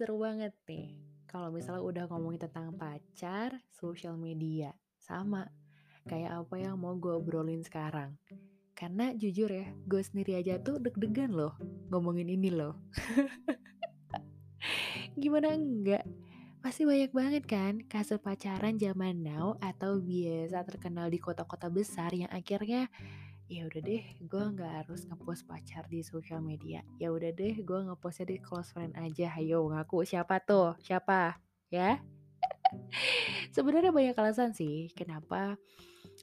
Seru banget nih kalau misalnya udah ngomongin tentang pacar, sosial media. Sama, kayak apa yang mau gue obrolin sekarang. Karena jujur ya, gue sendiri aja tuh deg-degan loh ngomongin ini loh. Gimana enggak? Pasti banyak banget kan kasus pacaran zaman now atau biasa terkenal di kota-kota besar yang akhirnya ya udah deh gue nggak harus ngepost pacar di sosial media. Ya udah deh gue ngepostnya di close friend aja. Ayo ngaku siapa tuh? Siapa? Ya? Sebenarnya banyak alasan sih kenapa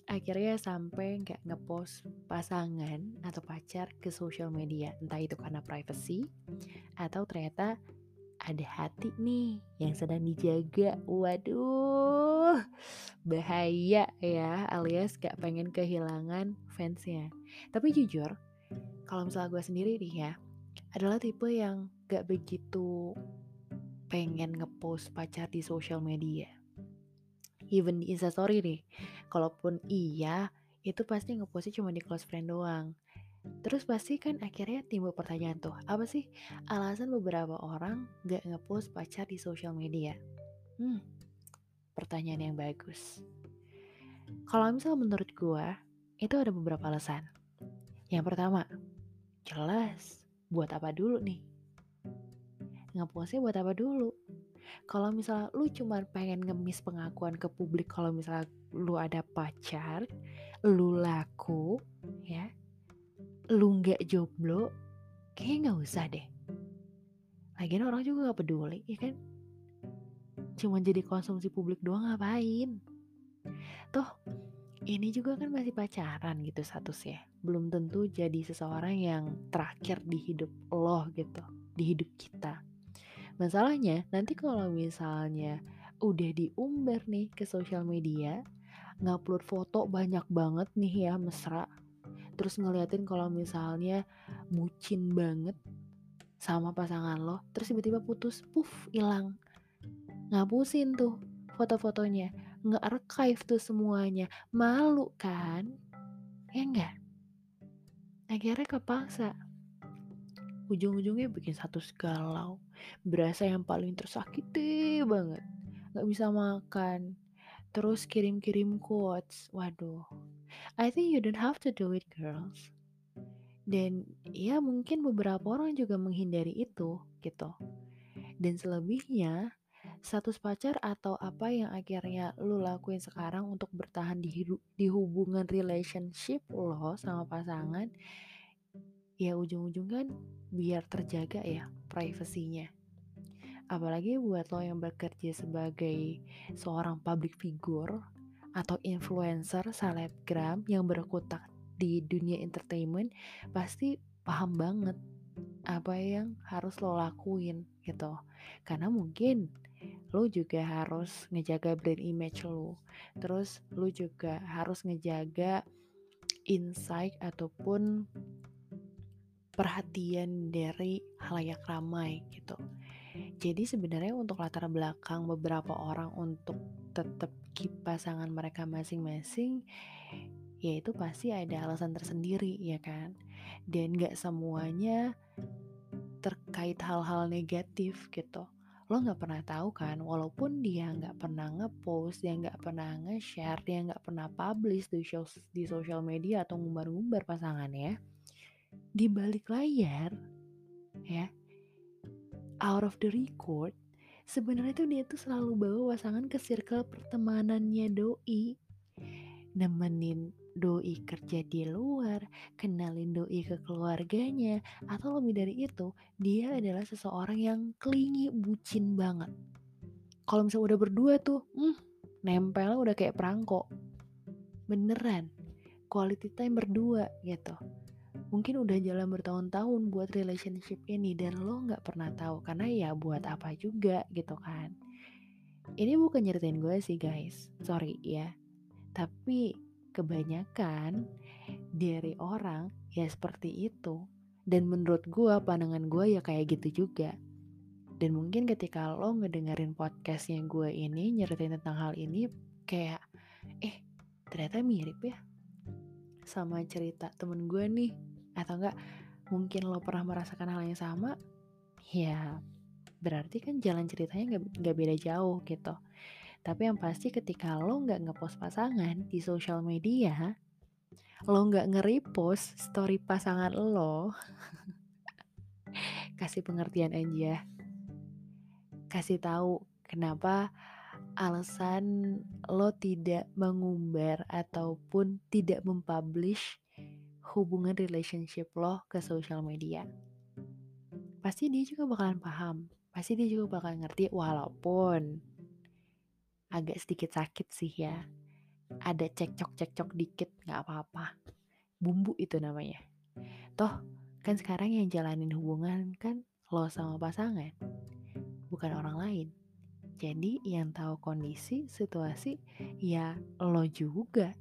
akhirnya sampai nggak ngepost pasangan atau pacar ke sosial media. Entah itu karena privacy atau ternyata ada hati nih yang sedang dijaga. Waduh, bahaya ya alias gak pengen kehilangan fansnya. Tapi jujur, kalau misalnya gue sendiri nih ya, adalah tipe yang gak begitu pengen ngepost pacar di sosial media. Even di instastory nih, kalaupun iya, itu pasti ngepostnya cuma di close friend doang. Terus pasti kan akhirnya timbul pertanyaan tuh, apa sih alasan beberapa orang gak ngepost pacar di sosial media? Hmm, pertanyaan yang bagus. Kalau misal menurut gue, itu ada beberapa alasan. Yang pertama, jelas buat apa dulu nih? Ngepostnya buat apa dulu? Kalau misalnya lu cuma pengen ngemis pengakuan ke publik kalau misalnya lu ada pacar, lu laku, ya, lu nggak jomblo, kayaknya nggak usah deh. Lagian orang juga gak peduli, ya kan? Cuma jadi konsumsi publik doang ngapain? Toh, ini juga kan masih pacaran gitu statusnya. Belum tentu jadi seseorang yang terakhir di hidup lo gitu, di hidup kita. Masalahnya, nanti kalau misalnya udah diumbar nih ke sosial media, ngupload foto banyak banget nih ya mesra terus ngeliatin kalau misalnya bucin banget sama pasangan lo terus tiba-tiba putus puff hilang ngapusin tuh foto-fotonya nggak archive tuh semuanya. Malu kan? Ya enggak? Akhirnya kepaksa. Ujung-ujungnya bikin satu galau berasa yang paling tersakiti banget. Nggak bisa makan. Terus kirim-kirim quotes. Waduh. I think you don't have to do it girls. Dan ya mungkin beberapa orang juga menghindari itu gitu. Dan selebihnya status pacar atau apa yang akhirnya lu lakuin sekarang untuk bertahan di hidup di hubungan relationship lo sama pasangan? Ya ujung-ujung kan biar terjaga ya privasinya. Apalagi buat lo yang bekerja sebagai seorang public figure atau influencer selebgram yang berkutat di dunia entertainment pasti paham banget apa yang harus lo lakuin gitu. Karena mungkin lo juga harus ngejaga brand image lo terus lo juga harus ngejaga insight ataupun perhatian dari halayak ramai gitu jadi sebenarnya untuk latar belakang beberapa orang untuk tetap keep pasangan mereka masing-masing, ya itu pasti ada alasan tersendiri ya kan. Dan gak semuanya terkait hal-hal negatif gitu. Lo gak pernah tahu kan, walaupun dia gak pernah ngepost, dia gak pernah nge-share, dia gak pernah publish di, di social media atau ngumbar-ngumbar pasangannya, di balik layar, ya, out of the record, sebenarnya tuh dia tuh selalu bawa pasangan ke circle pertemanannya doi. Nemenin doi kerja di luar, kenalin doi ke keluarganya, atau lebih dari itu, dia adalah seseorang yang klingi bucin banget. Kalau misalnya udah berdua tuh, hmm, nempel udah kayak perangko. Beneran, quality time berdua gitu mungkin udah jalan bertahun-tahun buat relationship ini dan lo nggak pernah tahu karena ya buat apa juga gitu kan ini bukan nyeritain gue sih guys sorry ya tapi kebanyakan dari orang ya seperti itu. Dan menurut gue pandangan gue ya kayak gitu juga. Dan mungkin ketika lo ngedengerin podcastnya gue ini nyeritain tentang hal ini kayak eh ternyata mirip ya sama cerita temen gue nih. Atau enggak mungkin lo pernah merasakan hal yang sama ya berarti kan jalan ceritanya nggak beda jauh gitu. Tapi yang pasti ketika lo nggak ngepost pasangan di sosial media, lo nggak nge-repost story pasangan lo, kasih pengertian aja. Kasih tahu kenapa alasan lo tidak mengumbar ataupun tidak mempublish hubungan relationship lo ke sosial media. Pasti dia juga bakalan paham, pasti dia juga bakalan ngerti walaupun agak sedikit sakit sih ya. Ada cekcok-cekcok dikit gak apa-apa. Bumbu itu namanya. Toh kan sekarang yang jalanin hubungan kan lo sama pasangan, bukan orang lain. Jadi yang tahu kondisi, situasi ya lo juga